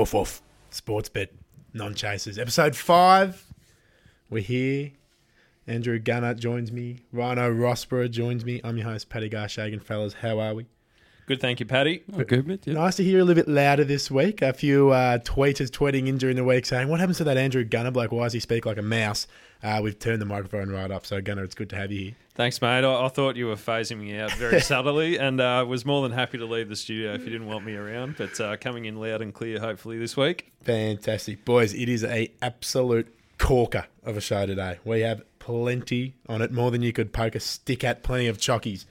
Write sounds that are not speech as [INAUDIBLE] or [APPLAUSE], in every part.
Woof woof. Sports bet non chasers. Episode five. We're here. Andrew Gunner joins me. Rhino Rossborough joins me. I'm your host, Paddy Garshagan. Fellas, how are we? Good, thank you, Paddy. Oh, good, mate. Yeah. Nice to hear a little bit louder this week. A few uh, tweeters tweeting in during the week saying, What happens to that Andrew Gunner bloke? Why does he speak like a mouse? Uh, we've turned the microphone right up. So, Gunner, it's good to have you here. Thanks, mate. I, I thought you were phasing me out very [LAUGHS] subtly and uh, was more than happy to leave the studio if you didn't want me around. But uh, coming in loud and clear, hopefully, this week. Fantastic. Boys, it is a absolute corker of a show today. We have plenty on it, more than you could poke a stick at, plenty of chockies.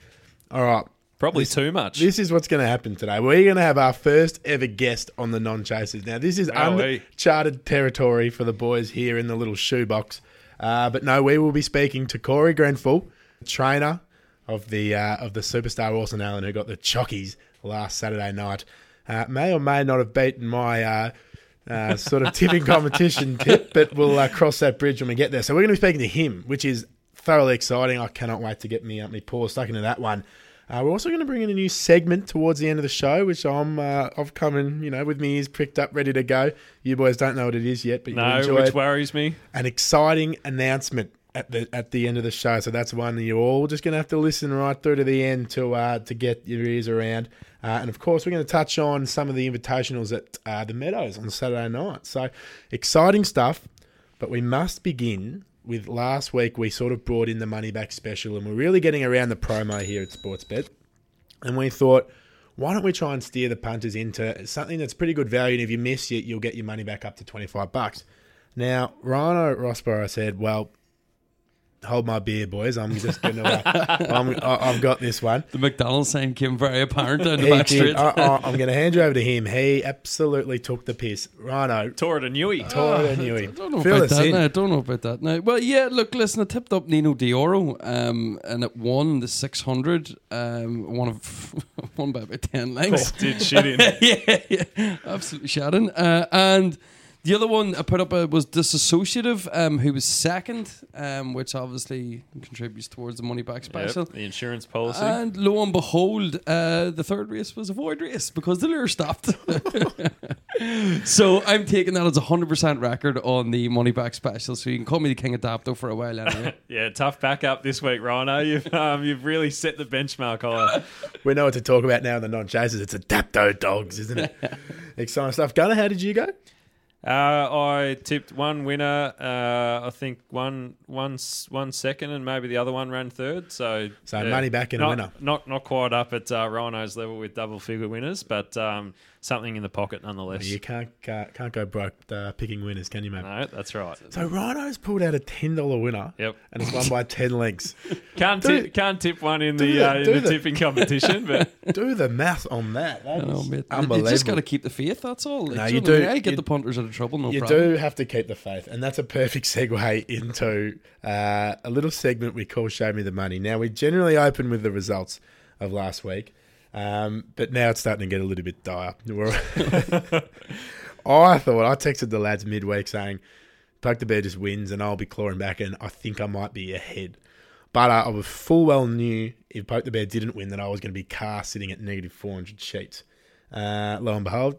All right. Probably too much. This is what's going to happen today. We're going to have our first ever guest on the non chasers. Now, this is uncharted territory for the boys here in the little shoebox. Uh, but no, we will be speaking to Correy Grenfell, trainer of the uh, of the superstar Orson Allen, who got the chockies last Saturday night. Uh, may or may not have beaten my uh, uh, sort of [LAUGHS] tipping competition tip, but we'll uh, cross that bridge when we get there. So we're going to be speaking to him, which is thoroughly exciting. I cannot wait to get me up my paw stuck into that one. Uh, we're also going to bring in a new segment towards the end of the show, which I'm uh, I've come in, you know, with my ears pricked up, ready to go. You boys don't know what it is yet, but you no, enjoy which it. worries me. An exciting announcement at the at the end of the show. So that's one that you're all just going to have to listen right through to the end to uh, to get your ears around. Uh, and of course, we're going to touch on some of the invitationals at uh, the Meadows on Saturday night. So exciting stuff. But we must begin with last week. We sort of brought in the money back special, and we're really getting around the promo here at Sportsbet. And we thought, why don't we try and steer the punters into something that's pretty good value? And if you miss it, you'll get your money back up to 25 bucks. Now, Rhino Rossborough said, well, hold my beer, boys. I'm just going to, uh, I'm, I- I've got this one. The McDonald's sign came very apparent down the He back street. I, I, I'm going to hand you over to him. He absolutely took the piss. Rhino, Tore it a newie. tore it and knew I don't know Fill about that. in. No, I don't know about that. No. Well, yeah. Look, listen. I tipped up Nino Dioro, um, and it won the six hundred. Um, one of [LAUGHS] won by about ten lengths. Did shit in. [LAUGHS] yeah, yeah, absolutely shattered. Uh, and the other one I put up uh, was Disassociative, um, who was second, um, which obviously contributes towards the money back special. Yep, the insurance policy. And lo and behold, uh, the third race was a void race because the lure stopped. [LAUGHS] so I'm taking that as a hundred percent record on the money back special. So you can call me the king of Dapto for a while anyway. [LAUGHS] yeah, tough backup this week, Rhino. You've [LAUGHS] um, you've really set the benchmark higher. We know what to talk about now in the non chasers. It's Adapto dogs, isn't it? Exciting stuff. Gunner, how did you go? Uh, I tipped one winner. Uh, I think one, one, one second, and maybe the other one ran third. So, So money back and a not, winner. Not not quite up at uh, Rhino's level with double figure winners, but um, something in the pocket nonetheless. You can't can't, can't go broke uh, picking winners, can you, mate? No, that's right. So Rhino's pulled out a ten dollar winner, Yep. and it's won by [LAUGHS] ten lengths. Can't Do- tip, can't tip one in the the- uh, in the, the- tipping competition, but [LAUGHS] Do the math on that. That Oh, unbelievable. You just got to keep the faith. That's all. No, Like, you know what I do. mean? Get You- the punters out of trouble. No you problem. do have to keep the faith, and that's a perfect segue into uh, a little segment we call "Show Me the Money." Now we generally open with the results of last week, um, but now it's starting to get a little bit dire. [LAUGHS] I thought I texted the lads midweek saying, "Poke the bear just wins, and I'll be clawing back, and I think I might be ahead." But uh, I was full well knew if Poke the Bear didn't win, that I was going to be car sitting at negative 400 sheets. Uh, lo and behold,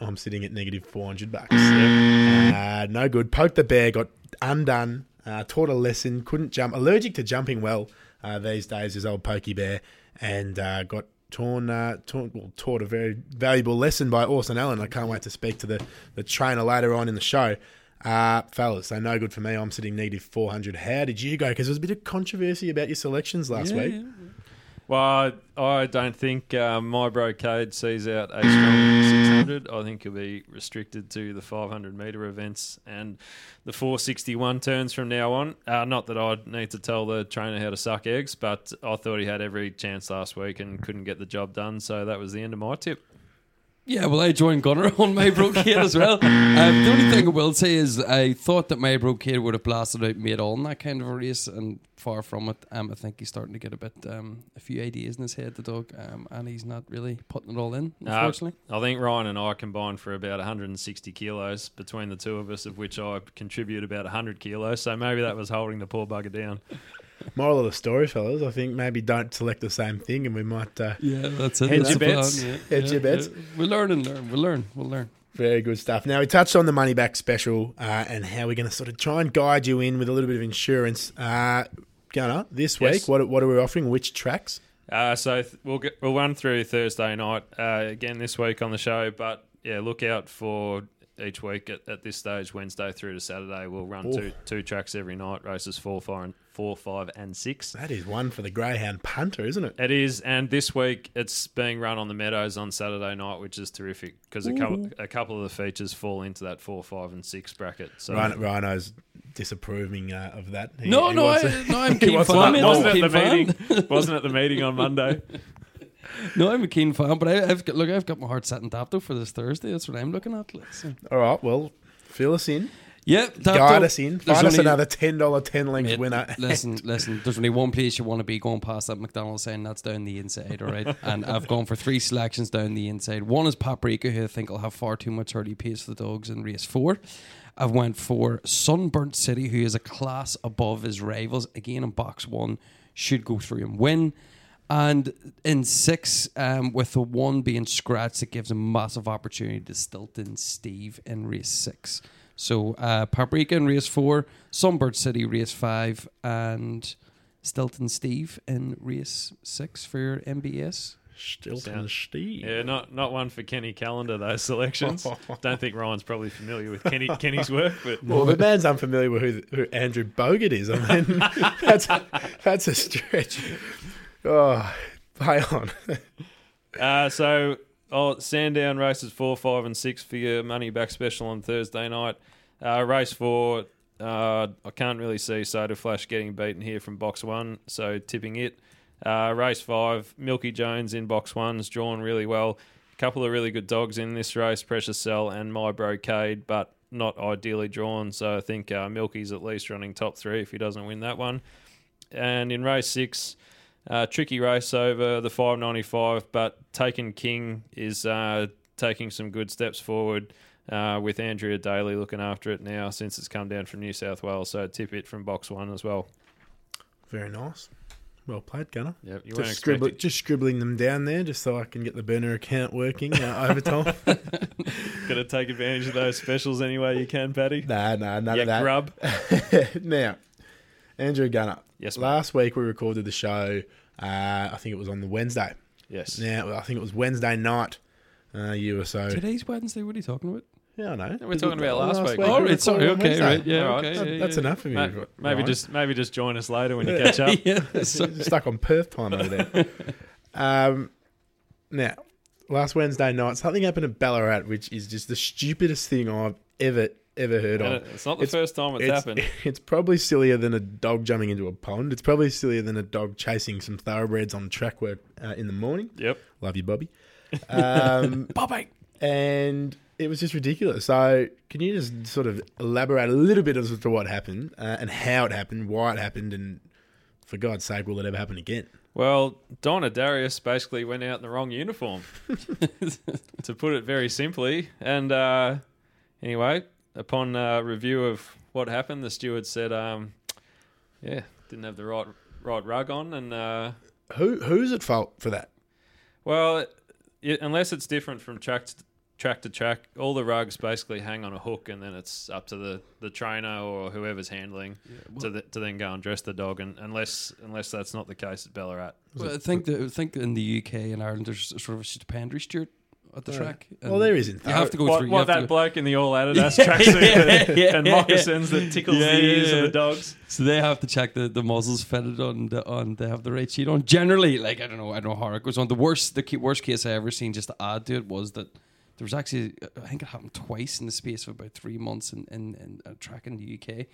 I'm sitting at negative 400 bucks. Uh, no good. Poke the Bear got undone, uh, taught a lesson, couldn't jump, allergic to jumping well uh, these days, his old Pokey Bear, and uh, got torn, uh, torn well, taught a very valuable lesson by Orson Allen. I can't wait to speak to the, the trainer later on in the show. Uh, fellas, so no good for me. I'm sitting negative 400. How did you go? Because there was a bit of controversy about your selections last Yeah, week. yeah. Well, I don't think um, my brocade sees out a strong 600. I think he'll be restricted to the 500 metre events and the 461 turns from now on. Uh, not that I'd need to tell the trainer how to suck eggs, but I thought he had every chance last week and couldn't get the job done. So that was the end of my tip. Yeah, well, I joined Gunner [LAUGHS] on my brocade as well. Um, the only thing I will say is I thought that my brocade would have blasted out made all in that kind of a race, and far from it. Um, I think he's starting to get a bit um, a few ideas in his head, the dog, um, and he's not really putting it all in, Uh. I think Ryan and I combined for about 160 kilos between the two of us, of which I contribute about 100 kilos. So maybe that was holding the poor bugger down. Moral of the story, fellas, I think maybe don't select the same thing and we might. Uh, yeah, that's it. Hedge that's your the plan, bets. yeah, Hedge yeah, your bets. yeah. We'll learn and learn. We'll learn. We'll learn. Very good stuff. Now we touched on the money back special uh, and how we're going to sort of try and guide you in with a little bit of insurance. Uh, Gunner, this week, Yes. what what are we offering? Which tracks? Uh, so th- we'll get, we'll run through Thursday night uh, again this week on the show, but yeah, look out for each week at, at this stage, Wednesday through to Saturday. We'll run Oof. two two tracks every night, races four, five, and four, five, and six. That is one for the greyhound punter, isn't it? It is, and this week it's being run on the Meadows on Saturday night, which is terrific because a couple a couple of the features fall into that four, five, and six bracket. So Rhino, Rhino's disapproving uh, of that. He- No, he no, wants I, a- no, I'm [LAUGHS] he keen wants a fan. lot mate. more. I'm wasn't at [LAUGHS] the meeting. wasn't at the meeting on Monday. [LAUGHS] [LAUGHS] No, I'm a keen fan, but I, I've got, look, I've got my heart set on Dapto for this Thursday. That's what I'm looking at. like, so. All right, well, fill us in. Yep, Dapto, Guide us in. Find us another $10 10 length Mate, winner. [LAUGHS] Listen, listen. There's only one place you want to be going past that McDonald's saying that's down the inside, all right? and I've gone for three selections down the inside. One is Paprika, who I think will have far too much early pace for the dogs in race four. I've went for Sunburnt City, who is a class above his rivals. Again, in box one, should go through and win. And in six, um, with the one being scratched, it gives a massive opportunity to Stilton Steve in race six. So uh, Paprika in race four, Sunburnt City race five, and Stilton Steve in race six for your MBS. Stilton Steve. Yeah, not not one for Kenny Callander. Those selections. [LAUGHS] Don't think Ryan's probably familiar with Kenny Kenny's work, but Well, the man's unfamiliar with who, who Andrew Bogut is. I mean, [LAUGHS] that's that's a stretch. Oh, [LAUGHS] play on. Uh, so, oh, Sandown races four, five, and six for your money back special on Thursday night. Uh, race four, uh, I can't really see Soda Flash getting beaten here from box one, so tipping it. Uh, race five, Milky Jones in box one's drawn really well. A couple of really good dogs in this race, Precious Cell and My Brocade, but not ideally drawn. So I think uh, Milky's at least running top three if he doesn't win that one. And in race six, uh, tricky race over the 595, but Taken King is uh, taking some good steps forward uh, with Andrea Dailly looking after it now since it's come down from New South Wales. So tip it from box one as well. Very nice. Well played, Gunner. Yep, you Just, expecting. just scribbling them down there just so I can get the burner account working uh, [LAUGHS] over time. [LAUGHS] Got to take advantage of those specials any way you can, Paddy. nah, nah, none Yeah, of that. grub. [LAUGHS] now, Andrew Gunner. Yes, mate. Last week we recorded the show. Uh, I think it was on the Wednesday. Yes. Now I think it was Wednesday night. Uh, you were so. Today's Wednesday. What are you talking about? Yeah, I know. we're talking about last week. we Oh, recorded right, sorry, okay, Wednesday. right, yeah, All right. okay, That- yeah, that's yeah. enough for me. Ma- maybe Ryan. just maybe just join us later when you [LAUGHS] catch up. yeah, [LAUGHS] stuck on Perth time over there. [LAUGHS] um, now, last Wednesday night, something happened at Ballarat, which is just the stupidest thing I've ever ever heard And of. it- it's not the It's- first time it's, happened. [LAUGHS] It's probably sillier than a dog jumping into a pond. It's probably sillier than a dog chasing some thoroughbreds on track work uh, in the morning. Yep. Love you, Bobby. [LAUGHS] Um, Bobby. and it was just ridiculous. So, can you just sort of elaborate a little bit as to what happened uh, and how it happened, why it happened, and for God's sake, will it ever happen again? Well, Donna Darius basically went out in the wrong uniform, [LAUGHS] to put it very simply. And uh, anyway, upon uh, review of what happened, the steward said, um, "Yeah, didn't have the right right rug on." And uh, Who who's at fault for that? well, it, unless it's different from track to, track to track, all the rugs basically hang on a hook, and then it's up to the, the trainer or whoever's handling to the, to then go and dress the dog. And unless unless that's not the case at Ballarat, Well, I think that I think in the UK and Ireland there's sort of a stipendiary steward at the Yeah. track. Well, there isn't. You have to go what, through. what have to that go- bloke in the all Adidas tracksuit and, yeah, and moccasins that tickles Yeah, the ears yeah, of the dogs. So they have to check the, the muzzles fitted on the, on they have the right sheet on. Generally, like I don't know, I don't know how it goes on. The worst the worst case I ever seen just to add to it was that there was actually uh, I think it happened twice in the space of about three months in in, in a track in the UK.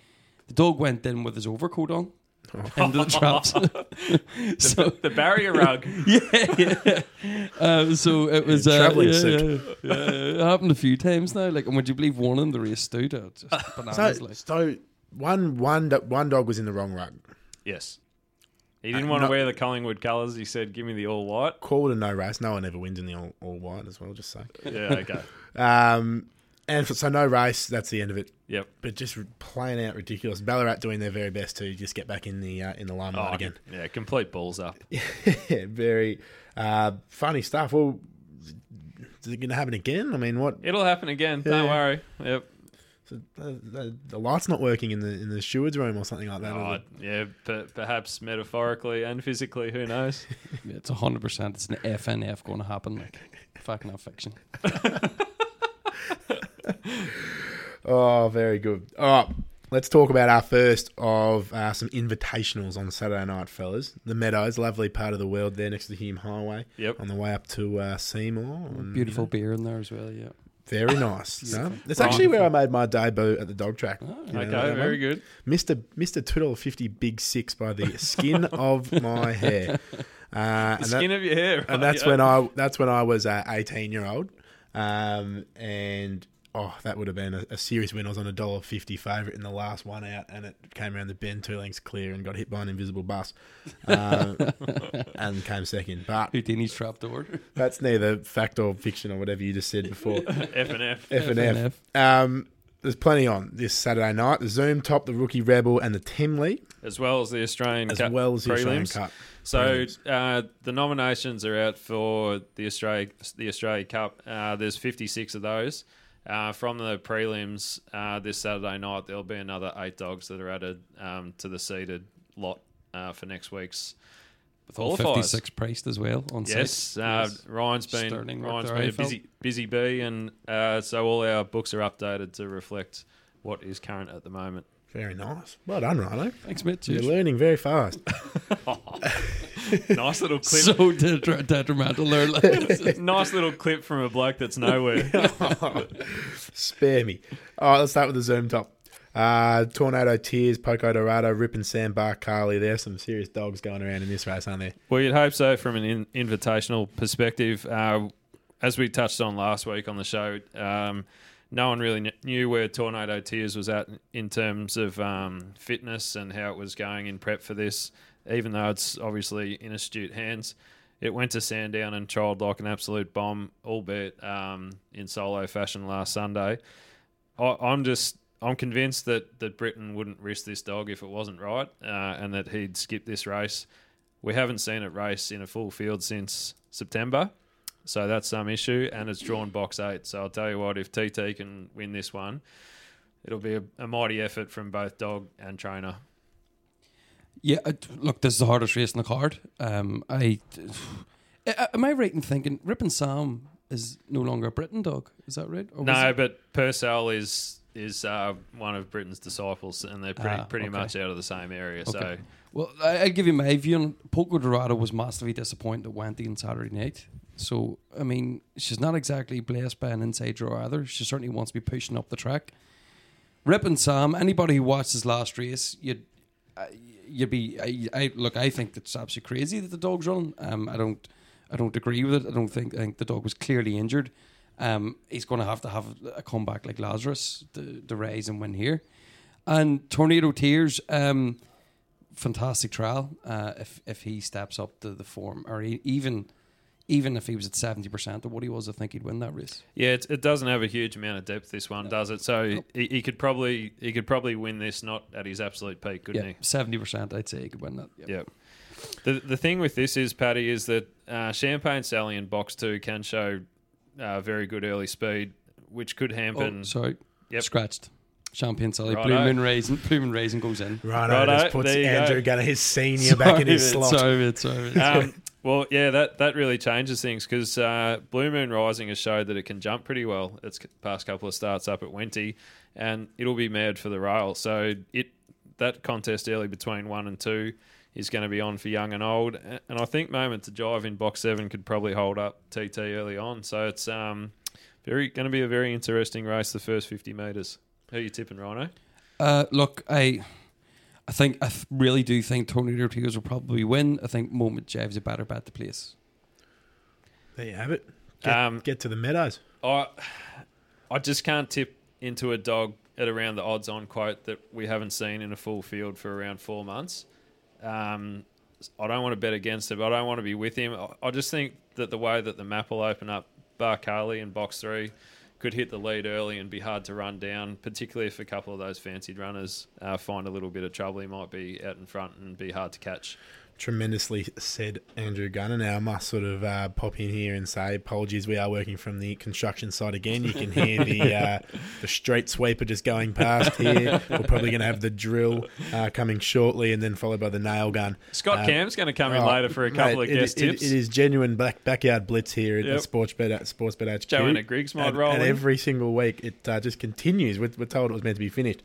The dog went in with his overcoat on [LAUGHS] into the traps. [LAUGHS] so The barrier rug. [LAUGHS] yeah, yeah. Um, so it was uh, Travelling yeah, suit. Yeah, yeah, it happened a few times now. Like, and would you believe one in the race stood out? Just bananas. So, like. so one one do- one dog was in the wrong rug. Yes. He didn't Uh, want to no- wear the Collingwood colours. He said, "Give me the all white." Called a no race. No one ever wins in the all, all white as well. Just say. Yeah. Okay. Um, and so no race. That's the end of it. yep. But just playing out ridiculous. Ballarat doing their very best to just get back in the uh, in the limelight Oh, again. Yeah. Complete balls up. [LAUGHS] yeah, very uh, funny stuff. Well, Is it going to happen again? I mean, what? It'll happen again. Don't worry. Yep. The, the, the light's not working in the in the steward's room or something like that. Oh, it? yeah, per- perhaps metaphorically and physically. Who knows? [LAUGHS] Yeah, it's hundred percent. It's an FNF going to happen. Like, fucking not fiction. [LAUGHS] Oh, very good. All right, let's talk about our first of uh, some invitationals on Saturday night, fellas. The Meadows, lovely part of the world there next to the Hume Highway. Yep. On the way up to uh, Seymour. and, Beautiful you know, beer in there as well. Yeah. very [LAUGHS] nice. no? Beautiful. It's actually where I made my debut at the dog track. Oh, You know Okay, very one? good. Mr. Mr. Two dollar fifty big six by the [LAUGHS] skin of my hair. [LAUGHS] Uh, The and that- skin of your hair. and that's when I that's when I was a eighteen year old, um, and oh, that would have been a, a serious win. I was on a dollar fifty favourite in the last one out, and it came around the bend two lengths clear and got hit by an invisible bus, um, [LAUGHS] and came second. But Houdini's trapdoor. that's neither fact or fiction or whatever you just said before. [LAUGHS] F and F. F and F. Um, there's plenty on this Saturday night. The Zoom Top, the Rookie Rebel, and the Temlee, as well as the Australian as Cup well as the Australian. Cup. So uh, the nominations are out for the Australia the Australia Cup. Uh, there's 56 of those. Uh, from the prelims uh, this Saturday night, there'll be another eight dogs that are added um, to the seeded lot uh, for next week's qualifiers. 56 priced as well on Yes, uh, Yes. Ryan's been Sterling Ryan's been a busy busy bee, and uh, so all our books are updated to reflect what is current at the moment. Very nice. Well done, Rhino. Thanks, mate. You're learning very fast. [LAUGHS] nice little clip. So detri- detrimental there. nice little clip from a bloke that's nowhere. [LAUGHS] Spare me. All right, let's start with the Zoom top. Uh, Tornado Tears, Poco Dorado, Rip and Sam, Barcali. There's some serious dogs going around in this race, aren't there? Well, you'd hope so from an in- invitational perspective. Uh, as we touched on last week on the show, um, no one really kn- knew where Tornado Tears was at in terms of um, fitness and how it was going in prep for this, even though it's obviously in astute hands. It went to Sandown and trialled like an absolute bomb, albeit um, in solo fashion last Sunday. I, I'm just I'm convinced that that Britain wouldn't risk this dog if it wasn't right, uh, and that he'd skip this race. We haven't seen it race in a full field since September, so that's some issue, and it's drawn box eight. So I'll tell you what, if TT can win this one, it'll be a, a mighty effort from both dog and trainer. yeah, uh, look, this is the hardest race in the card. Um, I, [SIGHS] am I right in thinking Rip and Sam is no longer a Britain dog? Is that right? No, but Purcell is is uh, one of Britain's disciples, and they're pretty Ah, pretty okay. much out of the same area. So Well, I, give you my view on Poco Dorado was massively disappointed at Wenty on Saturday night. So, I mean, she's not exactly blessed by an inside draw either. She certainly wants to be pushing up the track. Rip and Sam, anybody who watched his last race, you'd uh, you'd be. I, I look. I think it's absolutely crazy that the dog's running. Um, I don't. I don't agree with it. I don't think. I think the dog was clearly injured. Um, he's going to have to have a comeback like Lazarus to, to rise and win here. And Tornado Tears. Um, fantastic trial. Uh, if if he steps up to the form, or even even if he was at seventy percent of what he was, I think he'd win that race. Yeah, it, it doesn't have a huge amount of depth. This one does it. So he, he could probably he could probably win this not at his absolute peak, couldn't yeah, seventy percent, I'd say he could win that. he? Yeah. The the thing with this is Paddy is that uh, Champagne Sally in box two can show uh, very good early speed, which could Oh, hamper. sorry, Yep. scratched. Champagne Sally, Righto. Blue Moon Rising, Blue Moon Rising goes in. Right, Righto, just puts Andrew go. Gunner, his senior, [LAUGHS] back in his Sorry, mate, slot. Sorry, mate, sorry. mate. um, well, yeah, that, that really changes things because uh, Blue Moon Rising has showed that it can jump pretty well. Its past couple of starts up at Wenty, and it'll be mad for the rail. So it that contest early between one and two is going to be on for young and old. And I think Moment to Jive in box seven could probably hold up TT early on. So it's um, very going to be a very interesting race the first 50 metres. Who you tipping, Rhino? Uh, look, I, I think I th- really do think Tony Tears will probably win. I think Moment Jev's a better bet to place. There you have it. Get, Um, get to the meadows. I I just can't tip into a dog at around the odds on quote that we haven't seen in a full field for around four months. Um, I don't want to bet against it, but I don't want to be with him. I- I just think that the way that the map will open up, Barcali in box three could hit the lead early and be hard to run down, particularly if a couple of those fancied runners uh, find a little bit of trouble. He might be out in front and be hard to catch. Tremendously said Andrew Gunner. Now I must sort of uh, pop in here and say apologies. We are working from the construction site again. You can hear the uh, the street sweeper just going past here. We're probably going to have the drill uh, coming shortly, and then followed by the nail gun. Scott Uh, Camp's going to come in Oh, later for a couple mate, of it- guest it- tips. it is genuine back, backyard blitz here at Yep. the Sportsbet Sportsbet HQ. Johanna Griggs might roll and every single week it uh, just continues. We're, we're told it was meant to be finished.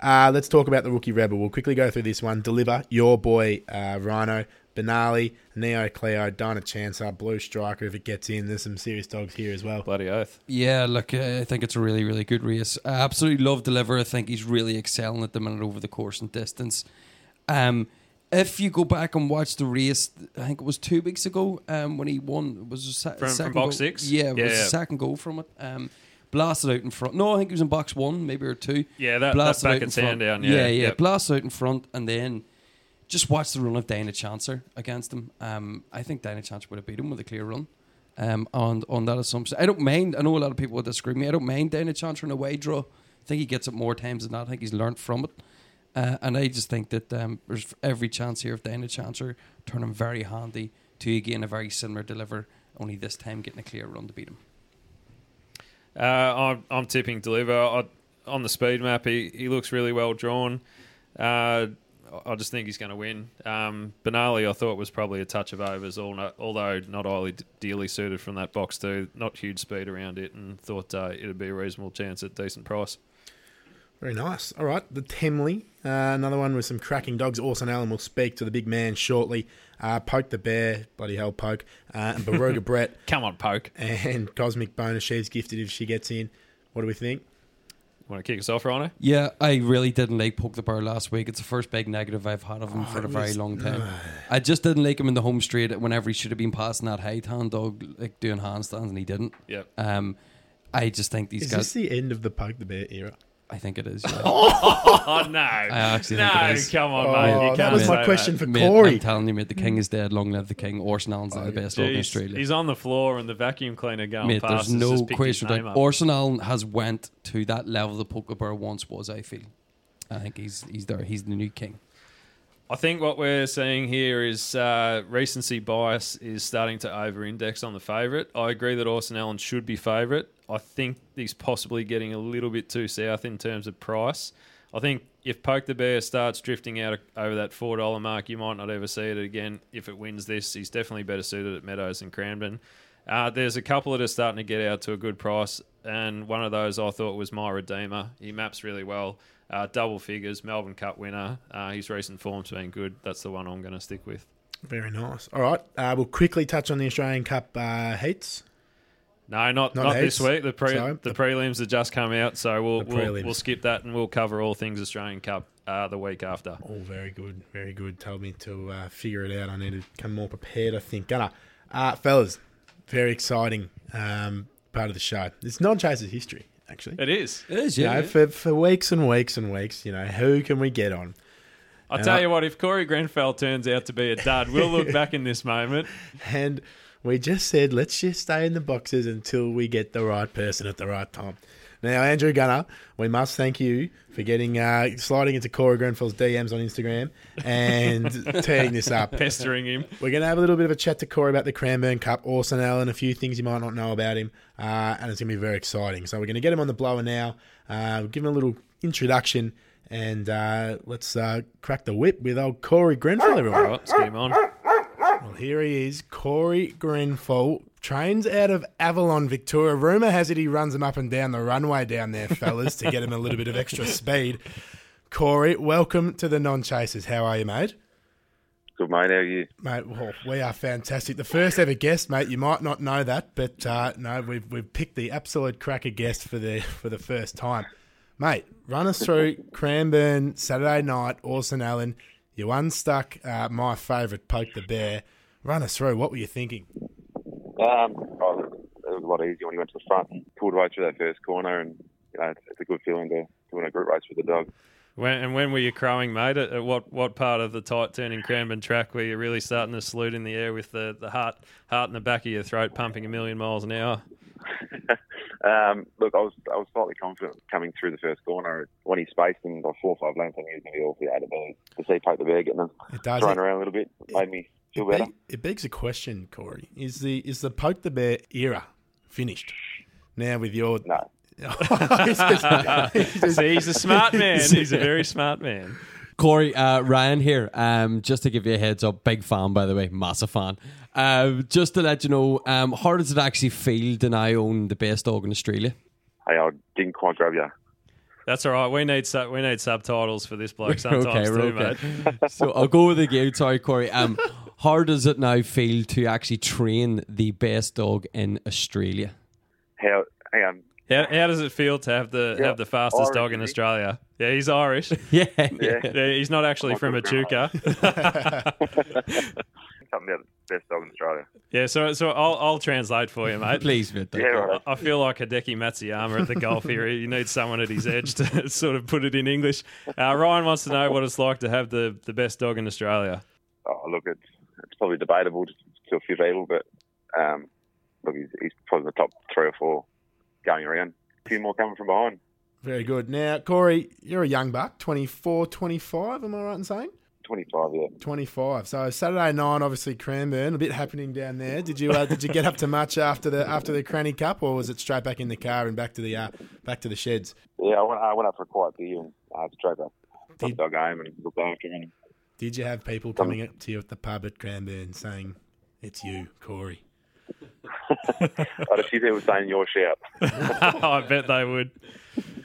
Uh, let's talk about the rookie rebel. We'll quickly go through this one. Deliver your boy uh, Rhino, Benali, Neo Cleo, Dinah Chancellor, Blue Striker. If it gets in, there's some serious dogs here as well. Bloody oath. Yeah, look, uh, I think it's a really, really good race. I absolutely love Deliver. I think he's really excelling at the minute over the course and distance. Um, if you go back and watch the race, I think it was two weeks ago um, when he won. It was a se- From- from second box goal. six? Yeah, it was Yeah. a second goal from it. Um, blasted out in front. No, I think he was in box one, maybe or two. Yeah, that, that back out in and front. Sandown. Yeah, yeah, yeah. Yep. Blasted out in front, and then just watch the run of Dana Chancer against him. Um, I think Dana Chancer would have beat him with a clear run. Um, on on that assumption, I don't mind. I know a lot of people would disagree with me. I don't mind Dana Chancer in a way draw. I think he gets it more times than that. I think he's learnt from it. Uh, and I just think that um, there's every chance here of Dana Chancer turning very handy to again a very similar deliver, only this time getting a clear run to beat him. Uh, I'm, I'm tipping deliver I, on the speed map. He, he looks really well drawn. Uh, I just think he's going to win. Um, Benali, I thought was probably a touch of overs, although not highly dearly suited from that box too. Not huge speed around it, and thought uh, it'd be a reasonable chance at decent price. Very nice. All right, the Temlee, uh, another one with some cracking dogs. Orson Allen will speak to the big man shortly. Uh, Poke the Bear, bloody hell, Poke, uh, and Baroga [LAUGHS] Brett Come on, poke. and Cosmic Bonus. She's gifted if she gets in. What do we think? Want to kick us off, Rhino? Yeah, I really didn't like Poke the Bear last week. It's the first big negative I've had of him Oh, for a very was- long time. I just didn't like him in the home straight whenever he should have been passing that height hand dog, like doing handstands, and he didn't. Yep. Um, I just think these Is guys. Is this the end of the Poke the Bear era? I think it is. Yeah. [LAUGHS] Oh no! I actually no, think it is. come on, Oh, mate. You oh, that can't was say my question for Mate, Correy. I'm telling you, mate, the king is dead. Long live the king. Orson Allen's now the best dog in Jeez, Australia. he's on the floor and the vacuum cleaner going Mate, past. there's has no just picked his question. name Like, up. Orson Allen has went to that level the Poker Bear once was. I feel. I think he's he's there. He's the new king. I think what we're seeing here is uh, recency bias is starting to over-index on the favourite. I agree that Orson Allen should be favourite. I think he's possibly getting a little bit too south in terms of price. I think if Poke the Bear starts drifting out over that four dollar mark, you might not ever see it again. If it wins this, he's definitely better suited at Meadows and Cranbourne. Uh, there's a couple that are starting to get out to a good price, and one of those I thought was My Redeemer. He maps really well, uh, double figures, Melbourne Cup winner. Uh, his recent form's been good. That's the one I'm going to stick with. Very nice. All right, uh, we'll quickly touch on the Australian Cup uh, heats. No, not Not not, this week. The pre Sorry. the prelims have just come out, so we'll we'll, we'll skip that and we'll cover all things Australian Cup uh, the week after. All very good, very good. Told me to uh, figure it out. I need to come more prepared. I think. Gonna, uh, fellas, very exciting um, part of the show. It's non chasers history, actually. It is. It is, You yeah. know, for for weeks and weeks and weeks. You know, who can we get on? I And tell I- you what, if Correy Grenfell turns out to be a dud, we'll look [LAUGHS] back in this moment. And we just said, let's just stay in the boxes until we get the right person at the right time. Now, Andrew Gunner, we must thank you for getting uh, sliding into Correy Grenfell's DMs on Instagram and [LAUGHS] teeing this up. Pestering him. We're going to have a little bit of a chat to Correy about the Cranbourne Cup, Orson Allen, a few things you might not know about him, uh, and it's going to be very exciting. So we're going to get him on the blower now, uh, give him a little introduction, and uh, let's uh, crack the whip with old Correy Grenfell, All everyone. right, scheme on. Well, here he is, Correy Grenfell. Trains out of Avalon, Victoria. Rumour has it he runs them up and down the runway down there, fellas, to get him a little bit of extra speed. Correy, welcome to the Non Chasers. How are you, mate? Good mate, how are you? Mate, well, we are fantastic. The first ever guest, mate. You might not know that, but uh, no, we've we've picked the absolute cracker guest for the for the first time, mate. Run us through Cranbourne Saturday night. Orson Allen, you unstuck uh, my favourite, Poke the Bear. Run us through. What were you thinking? Um, oh, it was a lot easier when he went to the front and pulled right through that first corner, and you know, it's, it's a good feeling to, to win a group race with the dog. When, and when were you crowing, mate? At, at what what part of the tight turning Cranbourne track were you really starting to salute in the air with the, the heart heart in the back of your throat pumping a million miles an hour? [LAUGHS] Um, look, I was I was slightly confident coming through the first corner when he spaced him by four or five lengths. I knew he was going to be awfully out of bed. To see poke the bear getting them It does. thrown It, around a little bit made me feel it, better. it begs a question, Correy. Is the is the poke the bear era finished? Now with your No. He's [LAUGHS] just- he's [LAUGHS] just- See, he's a smart man. [LAUGHS] He's a very smart man. Correy, uh, Ryan here. Um, just to give you a heads up, big fan by the way, massive fan. Uh, just to let you know, um, how does it actually feel to now own the best dog in Australia? Hey, I didn't quite grab you. That's all right. We need su- we need subtitles for this bloke sometimes we're too, okay. mate. So I'll go with the game. Sorry, Correy. Um, how does it now feel to actually train the best dog in Australia? How? Hang on. How, how does it feel to have the Yeah, have the fastest Irish, dog in? Australia? Yeah, he's Irish. [LAUGHS] Yeah, Yeah. Yeah, he's not actually Oh, from good Echuca. [LAUGHS] [LAUGHS] Something about the best dog in Australia. yeah, so so I'll I'll translate for you, mate. Please, Victor. Yeah, right. I feel like Hideki Matsuyama at the golf here. You need someone at his edge to sort of put it in English. Uh, Ryan wants to know what it's like to have the, the best dog in Australia. Oh, look, it's it's probably debatable to a few people, but um, look, he's, he's probably the top three or four going around. A few more coming from behind. Very good. Now, Correy, you're a young buck, 24, 25, am I right in saying? 25, yeah. 25. So Saturday night, obviously Cranbourne, a bit happening down there. Did you uh, did you get up to much after the after the Cranny Cup, or was it straight back in the car and back to the uh, back to the sheds? Yeah, I went, I went up for quite a beer and uh, straight back. Did- dog home and looked after him. Did you have people coming up to you at the pub at Cranbourne saying, "It's you, Correy"? I had a few people saying your shout. [LAUGHS] I bet they would.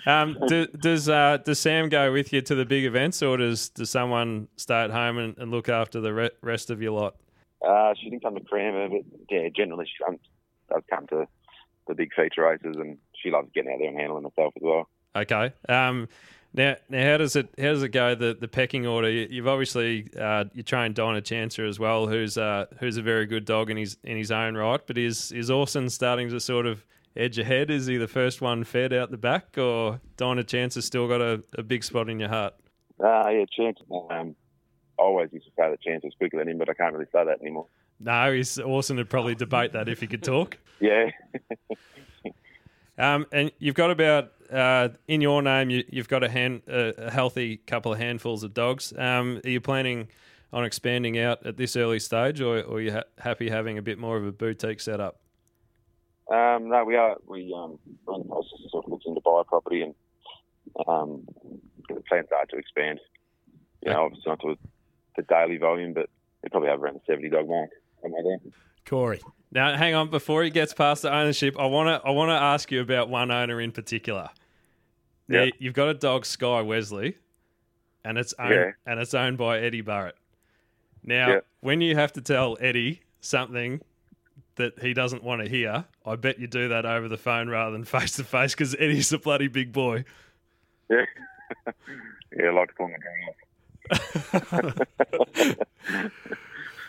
Um, do, does uh, does Sam go with you to the big events, or does does someone stay at home and, and look after the re- rest of your lot? Uh, she didn't come to Cranmer, but yeah, generally she comes, does come to the big feature races and she loves getting out there and handling herself as well. Okay. Um, now, now, how does it how does it go? The the pecking order. You, you've obviously uh, you trained Dinah Chancer as well, who's uh, who's a very good dog in his in his own right. But is is Orson starting to sort of edge ahead? Is he the first one fed out the back, or Dinah Chancer's still got a, a big spot in your heart? Uh, yeah, Chance. Um, I always used to say that Chance was quicker than him, but I can't really say that anymore. No, he's Orson would probably debate that if he could talk. [LAUGHS] Yeah, Um, and you've got about uh, in your name, you, you've got a hand a, a healthy couple of handfuls of dogs. Um, are you planning on expanding out at this early stage, or, or are you ha- happy having a bit more of a boutique setup? um, no, we are. We um, we're in the process of sort of looking to buy a property, and um, the plans are to expand. You know, obviously not to the daily volume, but we probably have around the seventy dog mark. somewhere there. Corey, Now, hang on. Before he gets past the ownership, I want to I want to ask you about one owner in particular. Now, Yeah. you've got a dog, Sky Wesley, and it's owned Yeah. and it's owned by Eddie Barrett. Now, Yeah. when you have to tell Eddie something that he doesn't want to hear, I bet you do that over the phone rather than [LAUGHS] face to face because Eddie's a bloody big boy. Yeah, [LAUGHS] yeah, I like to pull my tongue off.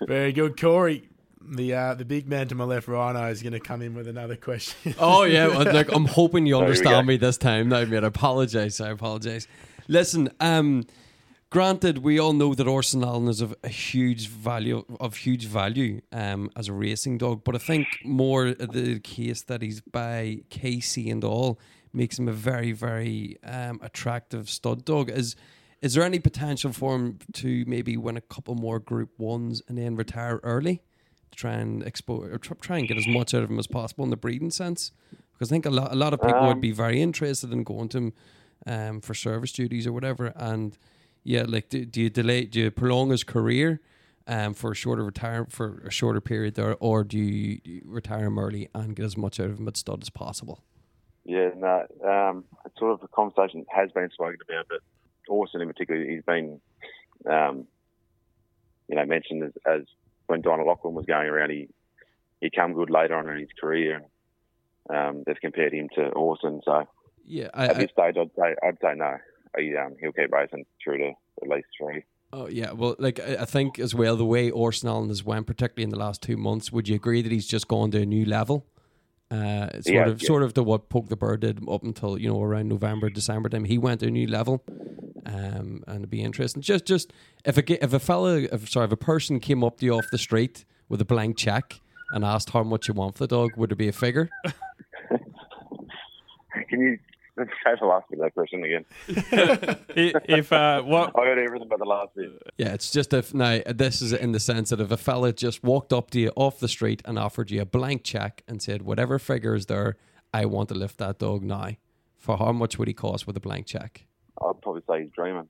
[LAUGHS] very good, Correy. The uh, the big man to my left, Rhino, is going to come in with another question. [LAUGHS] Oh yeah, well, look, I'm [LAUGHS] hoping you understand me this time. Now, mate, I apologise. I apologise. Listen, um, granted, we all know that Orson Allen is of a huge value, of huge value, um, as a racing dog. But I think more the case that he's by Casey and all makes him a very, very um, attractive stud dog. Is is there any potential for him to maybe win a couple more Group Ones and then retire early? Try and expose or tr- try and get as much out of him as possible in the breeding sense. Because I think a lot a lot of people would Um, be very interested in going to him um, for service duties or whatever. And yeah, like do, do you delay do you prolong his career um, for a shorter retire for a shorter period there, or do you, do you retire him early and get as much out of him at stud as possible? Yeah, no, um, it's sort of a conversation has been spoken about, but Orson in particular, he's been, um, you know, mentioned as, as when Donald Lachlan was going around, he he come good later on in his career, um, they've compared him to Orson. So Yeah, I, at I, this stage, I'd say I'd say no. He, um, he'll keep racing through to at least three. Oh yeah, well, like I I think as well the way Orson Allen has went, particularly in the last two months, would you agree that he's just gone to a new level? Uh, sort Yeah, of, yeah. sort of to what Poke the Bird did up until you know around November, December time. He went to a new level, um, and it'd be interesting. Just, just if a if a fella, if sorry, if a person came up to you off the street with a blank check and asked how much you want for the dog, would it be a figure? [LAUGHS] Can you say the last bit of that question again? [LAUGHS] If uh, what I heard everything but the last bit. Yeah, it's just if now this is in the sense that if a fella just walked up to you off the street and offered you a blank check and said, "Whatever figure is there, I want to lift that dog now." For how much would he cost with a blank check? I'd probably say he's dreaming.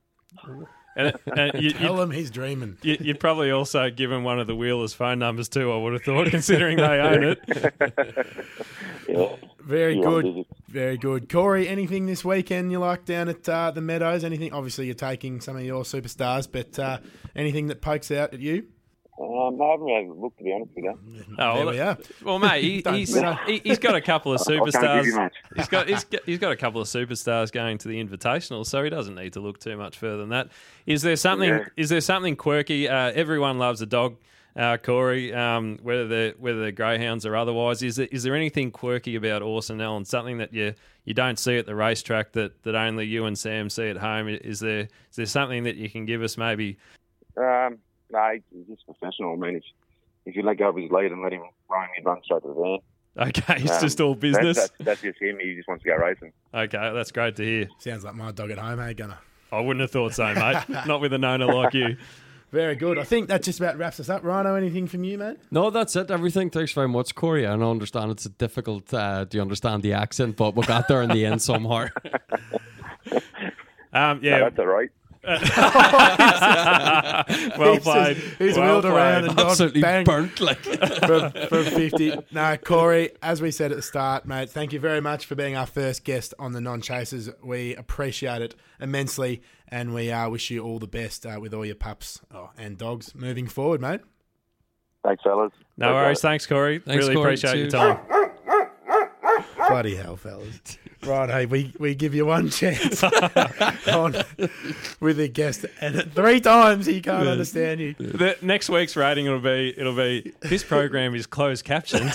and, and [LAUGHS] you, Tell him he's dreaming. You, you'd probably also give him one of the wheelers' phone numbers too. I would have thought, considering they own it. [LAUGHS] Yeah. Very You good. Very good. Correy, anything this weekend you like down at uh, the Meadows? Anything? Obviously, you're taking some of your superstars, but uh, anything that pokes out at you? Um, I haven't really looked, to be honest with you. Oh, there well, we are. Well, mate, he, [LAUGHS] he's, he, he's got a couple of [LAUGHS] I can't give superstars. you much. [LAUGHS] He's got he's got, he's got a couple of superstars going to the invitational, so he doesn't need to look too much further than that. Is there something? Yeah. Is there something quirky? Uh, everyone loves a dog, uh, Correy. Um, whether they're whether they're greyhounds or otherwise, is there, is there anything quirky about Orson Allen? Something that you you don't see at the racetrack that, that only you and Sam see at home? Is there is there something that you can give us? Maybe Um, no, he's just professional. I mean, if, if you let go of his lead and let him roam, he'd run straight to the van. okay, [LAUGHS] it's Um, just all business. that's, that's just him. He just wants to go racing. Okay, that's great to hear. Sounds like my dog at home, hey, Gunner? I wouldn't have thought so, mate. [LAUGHS] Not with a nona like you. Very good. I think that just about wraps us up. Rhino, anything from you, mate? No, that's it. Everything. Thanks very much, Correy. I understand it's difficult uh, to understand the accent, but we got there in the end somehow. [LAUGHS] Um, No, yeah, that's all right. [LAUGHS] well He's played. just- he's well wheeled around and gone Absolutely bang burnt. Like from, from 50. No, Correy, as we said at the start, mate, thank you very much for being our first guest on the Non Chasers. We appreciate it immensely, and we uh, wish you all the best uh, with all your pups oh, and dogs moving forward, mate. Thanks, fellas. No Take worries. care. Thanks, Correy. Thanks, really Correy. appreciate your time. Bloody hell, fellas. Right, hey, we, we give you one chance [LAUGHS] on with a guest, and three times he can't understand you. The next week's rating will be it'll be this program is closed captioned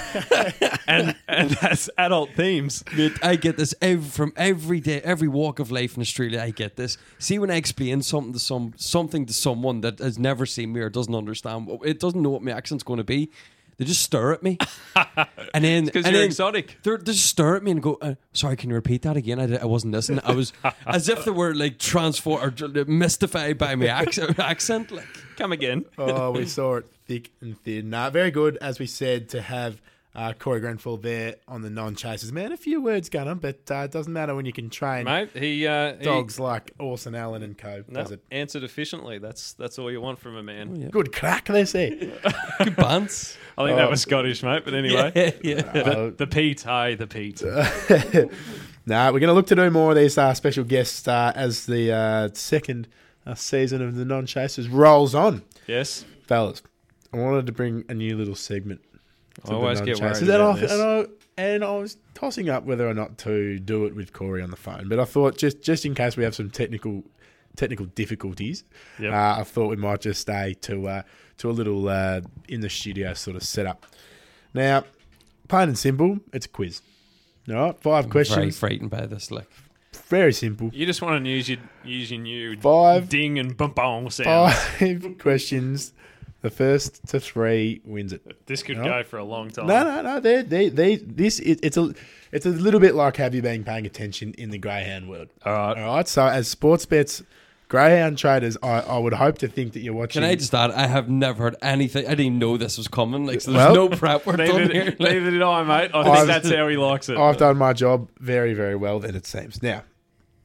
[LAUGHS] and and has adult themes. I get this ev- from every day, every walk of life in Australia. I get this. See, when I explain something to some something to someone that has never seen me or doesn't understand, it doesn't know what my accent's going to be. They just stare at me, [LAUGHS] and then Because you're then exotic. They're, they just stare at me and go, uh, "Sorry, can you repeat that again? I, I wasn't listening. I was [LAUGHS] as if they were like transformed or mystified by my accent. [LAUGHS] accent. Like, Come again. Oh, we saw it thick and thin. Uh, very good, as we said, to have uh, Correy Grenfell there on the non chasers. Man, a few words, Gunner, but uh, it doesn't matter when you can train Mate, he uh he- dogs like Orson Allen and co. no, Does it? answered efficiently. That's that's all you want from a man. Good crack, they say. [LAUGHS] good bands. I think Oh. that was Scottish, mate. But anyway, [LAUGHS] yeah. the, the Pete, hey, the Pete. [LAUGHS] nah, we're going to look to do more of these uh, special guests uh, as the uh, second uh, season of the non chasers rolls on. Yes, Fellas, I wanted to bring a new little segment. I always get worried and, about I, this. and, I, and I was tossing up whether or not to do it with Correy on the phone, but I thought just just in case we have some technical technical difficulties, Yep. uh, I thought we might just stay to uh, to a little uh, in the studio sort of setup. Now, plain and simple, it's a quiz. All right, five Very questions, frightened by this. Like, very simple. You just want to use your use your new Five. ding and bum bum sound. Five [LAUGHS] questions. The first to three wins it. This could No. go for a long time. No, no, no. They, they, they. This it, it's a, it's a little bit like have you been paying attention in the greyhound world? All right. All right. So as sports bets, greyhound traders, I, I would hope to think that you're watching. can I just add? I have never heard anything. I didn't know this was coming. Like, so there's Well- no prep work Neither, done here. did, neither did I, mate. I I've- think that's how he likes it. I've done my job very, very well. Then it seems. Now,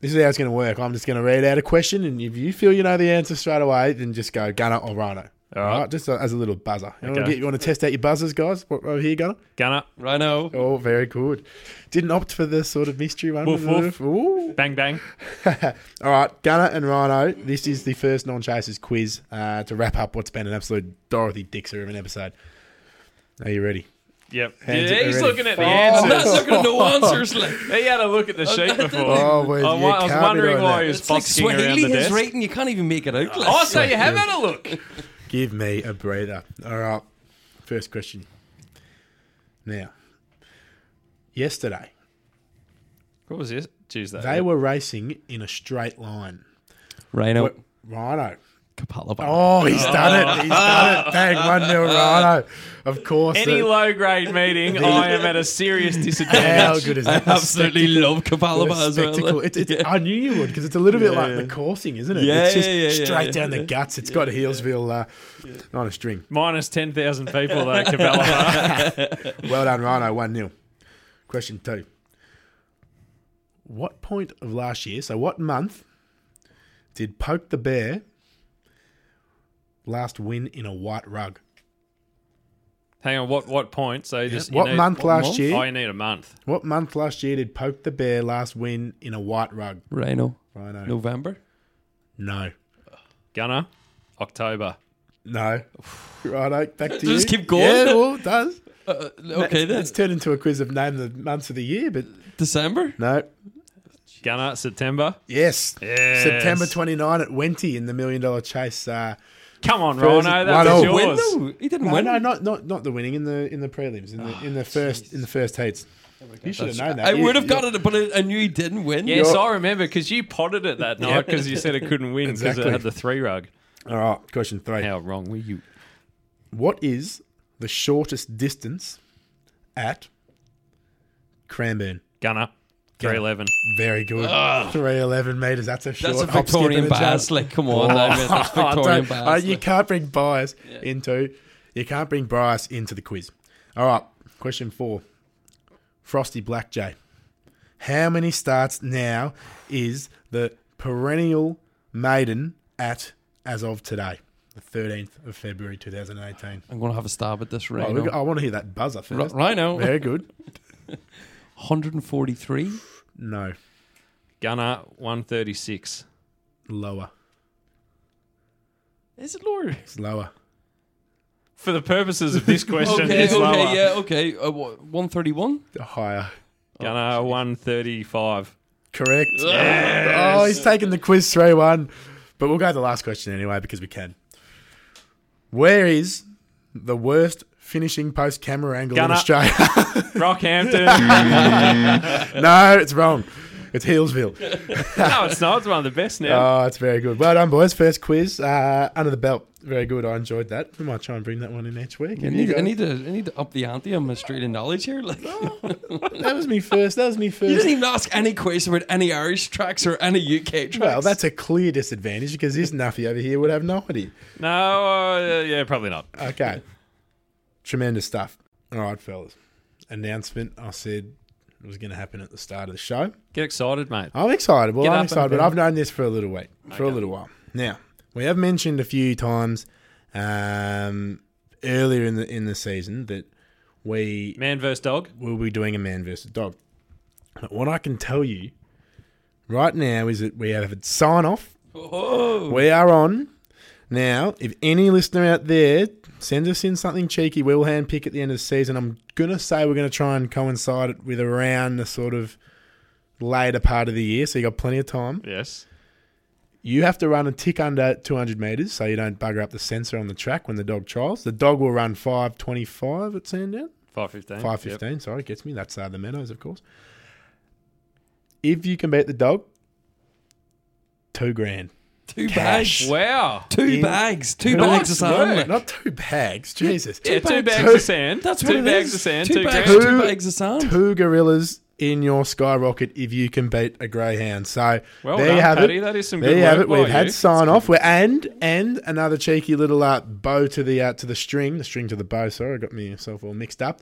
this is how it's going to work. I'm just going to read out a question, and if you feel you know the answer straight away, then just go Gunner or Rhino. All right. Just as a little buzzer. You, want to get, you want to test out your buzzers, guys? What- Over here, Gunner. Gunner, Rhino. Oh, very good. Didn't opt for the sort of mystery one. Woof, woof. Ooh. bang bang. [LAUGHS] All right, Gunner and Rhino, this is the first non chasers quiz uh, to wrap up what's been an absolute Dorothy Dixer of an episode. Are you ready? Yep. Hands Yeah, he's looking at the Oh, I'm not looking at the answers. Like, He had a look at the sheet [LAUGHS] before. Oh, well, I, you I was wondering why that. he was it's like foxing around Swahili the is desk. writing. You can't even make it out. Like. Oh, so you have had a look. Give me a breather. All right, first question. Now, yesterday, What was this? Tuesday. they were racing in a straight line. Rhino. What- Rhino, Capalaba. Oh, he's done it. He's done it. Dang, 1 0 [LAUGHS] Rhino. Of course. Any [LAUGHS] the- low grade meeting, I am at a serious disadvantage. how disadvantage. good is [LAUGHS] I that? absolutely love The Capalaba as well. spectacle. It's, it's, Yeah. I knew you would because it's a little bit like the coursing, isn't it? Yeah, it's just yeah, yeah, yeah, straight yeah. down the guts. It's got Healesville uh, on a string. Minus 10,000 people, though, Cabela. Well done, Rhino. 1 0. Question two. What point of last year, so what month, did Poke the Bear last win in a white rug? Hang on, what what point? So you just What need- month last month? year? Oh, you need a month. What month last year did Poke the Bear last win in a white rug? Rhino. Rhino. November. No. Gunner, October. No. Rhino, back to you. Just keep going. Yeah, well, it does. Uh, okay then. It's turned into a quiz of name the months of the year, but December. no. Gunner, September. Yes. Yes. September 29 at Wenty in the Million Dollar Chase. Uh, Come on, First- Rhino, one that was all. Win yours. though. He didn't no, win. no, not not not the winning in the in the prelims in the ah, in the first in the first heats. You should have known that. I would have got it, but I, I knew he didn't win. Yes, You're- I remember because you potted it that night because you said it couldn't win because Exactly. it had the three rug. All right, question three. How wrong were you? What is the shortest distance at Cranbourne? Gunner, three eleven. Very good. 311 metres. That's a short That's a hop, skip, Victorian and a jump. bias. Like, come on, now, mate. That's [LAUGHS] Victorian Don't- uh, you can't bring bias into you can't bring bias into the quiz. All right, question four. Frosty Black Jay. How many starts now is the perennial maiden at as of today, the thirteenth of February, two thousand eighteen? I'm going to have a stab at this Oh, right we now. I want to hear that buzzer Ri- first. Rhino. Very good. [LAUGHS] 143. No, Gunner, one thirty six. lower. Is it lower? It's lower. For the purposes of this [LAUGHS] question, Okay, it's okay, lower. yeah, okay. Uh, what, 131? Higher. Gunner, one thirty five. Correct. Oh, he's taking the quiz 3 1. But we'll go to the last question anyway because we can. Where is the worst finishing post camera angle Gunner. in Australia? [LAUGHS] Rockhampton. no, it's wrong. It's Healesville. [LAUGHS] no, it's not. It's one of the best now. Oh, it's very good. Well done, boys. First quiz uh, under the belt. Very good. I enjoyed that. We might try and bring that one in each week. I need, I, need to, I need to up the ante on my street of knowledge here. Like, that was me first. That was me first. you didn't even ask any question about any Irish tracks or any UK tracks. Well, that's a clear disadvantage because this nuffy over here would have no idea. no, uh, yeah, probably not. Okay. Tremendous stuff. All right, fellas. Announcement I said it was going to happen at the start of the show. Get excited, mate. I'm excited. Well, Get I'm excited, but. I've known this for a little week, for a little while. Now, we have mentioned a few times um, earlier in the in the season that we Man versus dog. We'll be doing a man versus dog. But what I can tell you right now is that we have a sign off. Oh. We are on. Now, if any listener out there sends us in something cheeky, we'll handpick at the end of the season. I'm going to say we're going to try and coincide it with around the sort of later part of the year, so you got plenty of time. Yes. You have to run a tick under 200 metres so you don't bugger up the sensor on the track when the dog trials. The dog will run 525 at Sandown. Five fifteen. 515, sorry, it gets me. That's uh, the Meadows, of course. If you can beat the dog, two grand. Two Cash. bags. Wow. Two In- bags. Two Nice bags of sand. work. Not two bags, Jesus. Yeah, two bags. bags of sand. That's two it bags is. of sand. Two, Two, bags, grand. two bags of sand. Two gorillas in your skyrocket if you can beat a greyhound. So Well there done, you have Paddy. it. That is some there good you have work it. We've by had you. sign off. We're, and and another cheeky little uh, bow to the uh, to the string, the string to the bow. Sorry, I got myself all mixed up.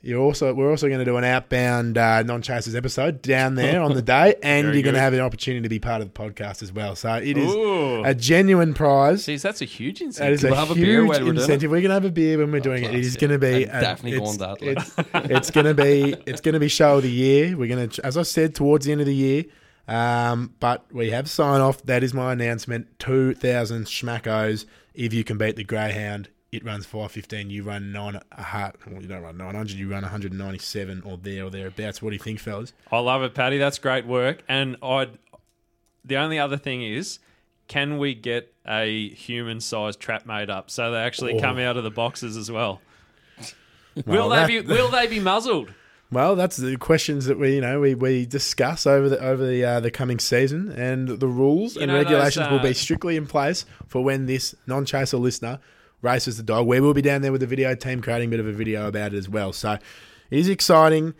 You're also we're also going to do an outbound uh, non chasers episode down there on the [LAUGHS] day, and you're going to have an opportunity to be part of the podcast as well. So it is Ooh. a genuine prize. Jeez, that's a huge incentive. is We'll a have a beer huge while we're doing it. incentive. We're gonna have a beer when we're doing it. It class, is yeah. gonna be I'm definitely it's, going that. It's, [LAUGHS] it's gonna be it's gonna be show of the year. We're gonna, as I said, towards the end of the year. Um, but we have sign off. That is my announcement. Two thousand schmackos. If you can beat the greyhound, it runs five fifteen. You run nine a heart. Well, you don't run nine hundred. You run one hundred ninety seven or there or thereabouts. What do you think, fellas? I love it, Paddy. That's great work. And I'd. The only other thing is, can we get a human-sized trap made up so they actually Oh. come out of the boxes as well? [LAUGHS] Well, will that- they be? Will they be muzzled? Well, that's the questions that we you know we, we discuss over the over the uh, the coming season, and the rules You and know those, regulations will uh, be strictly in place for when this non-chaser listener races the dog. We will be down there with the video team creating a bit of a video about it as well. So it is exciting.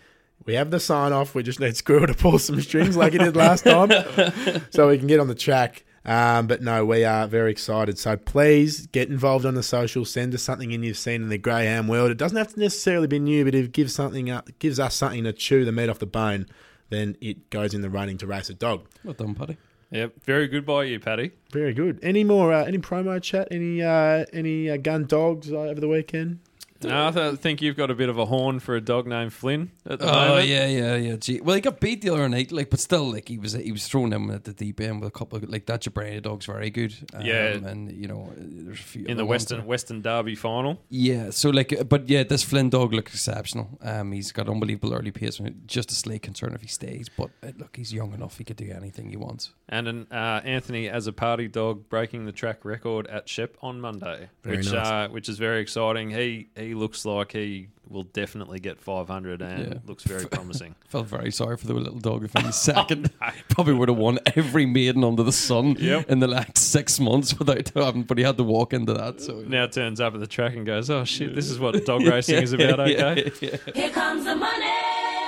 We have the sign off. We just need Squirrel to pull some strings like he did last time, [LAUGHS] so we can get on the track. Um, but no, we are very excited. So please get involved on the social. Send us something in you've seen in the Greyhound world. It doesn't have to necessarily be new, but if it gives something up, gives us something to chew the meat off the bone, then it goes in the running to race a dog. Well done, Paddy. Yep, very good by you, Paddy. Very good. Any more? Uh, any promo chat? Any uh, any uh, gun dogs uh, over the weekend? No, I th- think you've got a bit of a horn for a dog named Flynn at the Oh moment. yeah, yeah, yeah. Gee. Well, he got beat the other night, like, but still, like, he was he was throwing them at the deep end with a couple of like that. Jabrani dog's very good. Um, Yeah. and you know, there's a few in other the ones Western that- Western Derby final. Yeah, so like, uh, but yeah, this Flynn dog looks exceptional. Um, he's got unbelievable early pace. Just a slight concern if he stays, but uh, look, he's young enough; he could do anything he wants. And an, uh, Anthony as a party dog breaking the track record at Shep on Monday, Very which nice. uh, which is very exciting. He he looks like he will definitely get 500 and Yeah. looks very [LAUGHS] promising. Felt very sorry for the little dog. If he's [LAUGHS] second, oh, probably would have won every maiden under the sun Yep. in the last six months without having. But he had to walk into that. So now turns up at the track and goes, "Oh shit, this is what dog [LAUGHS] racing is about." Okay, Here comes the money.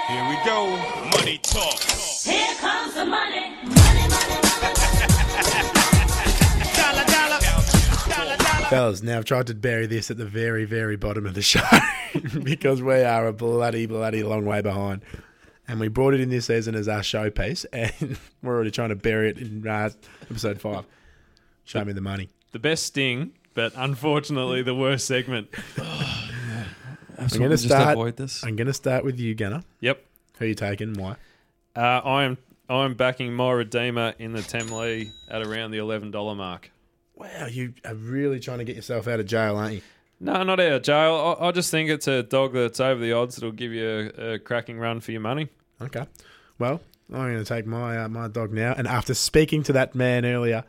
Here we go. Money talk. Here comes the money. Money, Fellas, now I've tried to bury this at the very, very bottom of the show [LAUGHS] because we are a bloody, bloody long way behind. And we brought it in this season as our showpiece, and [LAUGHS] we're already trying to bury it in uh, episode five. Show me the money. the best sting, but unfortunately the worst segment. [SIGHS] I'm gonna start- avoid this. I'm going to start with you, Gunner. Yep, Who are you taking? Why? uh, I am I'm backing my redeemer in the Temlee at around the eleven dollar mark. Wow, you are really trying to get yourself out of jail, aren't you? No, not out of jail. I, I just think it's a dog that's over the odds that'll give you a, a cracking run for your money. Okay. Well, I'm going to take my uh, my dog now. And after speaking to that man earlier,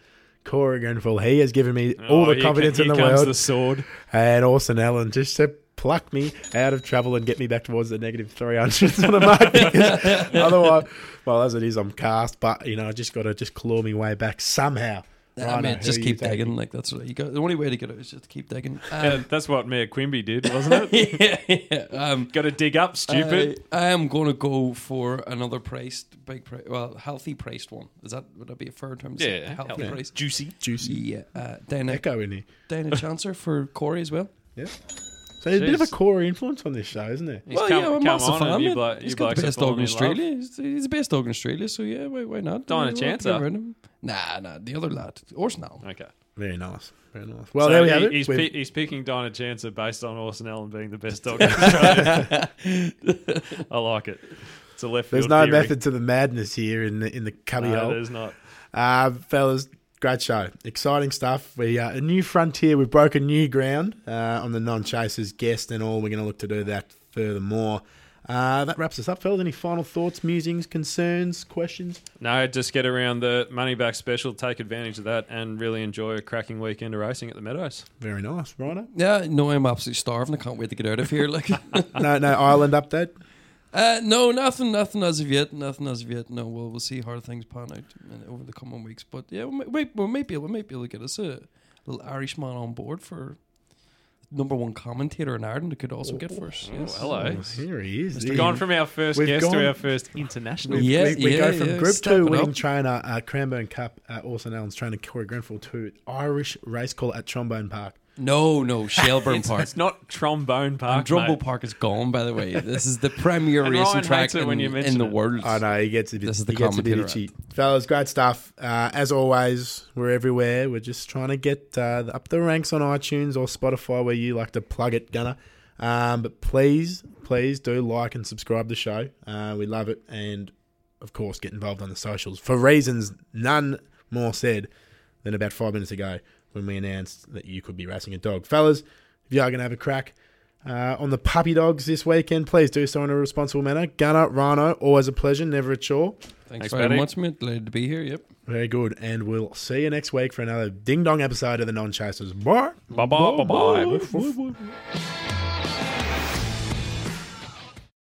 Correy Grenfell, he has given me all Oh, the confidence co- in the world. the sword. and Orsen Allen just to pluck me out of trouble and get me back towards the negative 300s on the market. Otherwise, well, as it is, I'm cast. But, you know, I just got to just claw me way back somehow. I Rhino, mean, who just are keep you taking? digging. Like that's what you go. The only way to get it is just to keep digging. Yeah, Um, that's what Mayor Quimby did, wasn't it? yeah, [LAUGHS] yeah. Um, Got to dig up, stupid. I, I am going to go for another priced, big, pri- well, healthy priced one. Is that would that be a fair term? to say? yeah, healthy healthy. price. juicy. Juicy. Yeah, uh, Dana, Echo in here. Dana Chancer for Correy as well. Yeah. So there's a bit of a core influence on this show, isn't there? He's well, come, yeah, I'm a come massive on, fan. and you, mate. blo- he's you got the best dog in in. Australia. He's, he's the best dog in Australia, so yeah, why, why not? Donna Why- why Chancer. get rid? Nah, nah, the other lad, Orsen Allen. Okay. Very nice. Very nice. Well, So there we he- have it. He's, We've- he's picking Dinah Chancer based on Orsen Allen being the best dog in [LAUGHS] Australia. I like it. It's a left field there's no theory. method to the madness here in the in the cubby No, hole. there's not. Uh, fellas, great show. Exciting stuff. We uh, a new frontier. We've broken new ground uh, on the non-chasers guest and all. We're going to look to do that furthermore. Uh, that wraps us up, fellas. Any final thoughts, musings, concerns, questions? No, just get around the money back special, take advantage of that, and really enjoy a cracking weekend of racing at the Meadows. Very nice, Rhino. Yeah, no, I'm absolutely starving. I can't wait to get out of here. Like, [LAUGHS] no, no Ireland update. Uh, no, nothing, nothing as of yet. Nothing as of yet. No, we'll we'll see how things pan out over the coming weeks. But yeah, we might, we might be able, we might be able to get us a little Irishman on board for number one commentator in Ireland. It could also get first. Yes. hello. Oh, here he is. We've gone from our 1st We've guest gone- to our first international. We, Yeah, we, we yeah, go from yeah, Group step Two it winning up. trainer uh, Cranbourne Cup, uh, Orsen Allen's trainer Correy Grenfell to Irish race call at Trombone Park. No, no, [LAUGHS] Shelbourne It's, Park. it's not Trombone Park. And Drumble mate. Park is gone, by the way. [LAUGHS] This is the premier racing Ryan track in, when you in the it. world. I know he gets a bit. This is the he gets a bit commentator itchy. Fellas, great stuff. Uh, as always, we're everywhere. We're just trying to get uh, up the ranks on iTunes or Spotify, where you like to plug it, Gunner. Um, but please, please do like and subscribe to the show. Uh, we love it, and of course, get involved on the socials for reasons none more said than about five minutes ago when we announced that you could be racing a dog. Fellas, if you are going to have a crack uh, on the puppy dogs this weekend, please do so in a responsible manner. Gunner, Rhino, always a pleasure, never a chore. Thanks, Thanks, very Paddy. much, mate. Glad to be here. Yep. Very good. And we'll see you next week for another ding dong episode of the Non Chasers. Bye. Bye bye bye bye. Bye.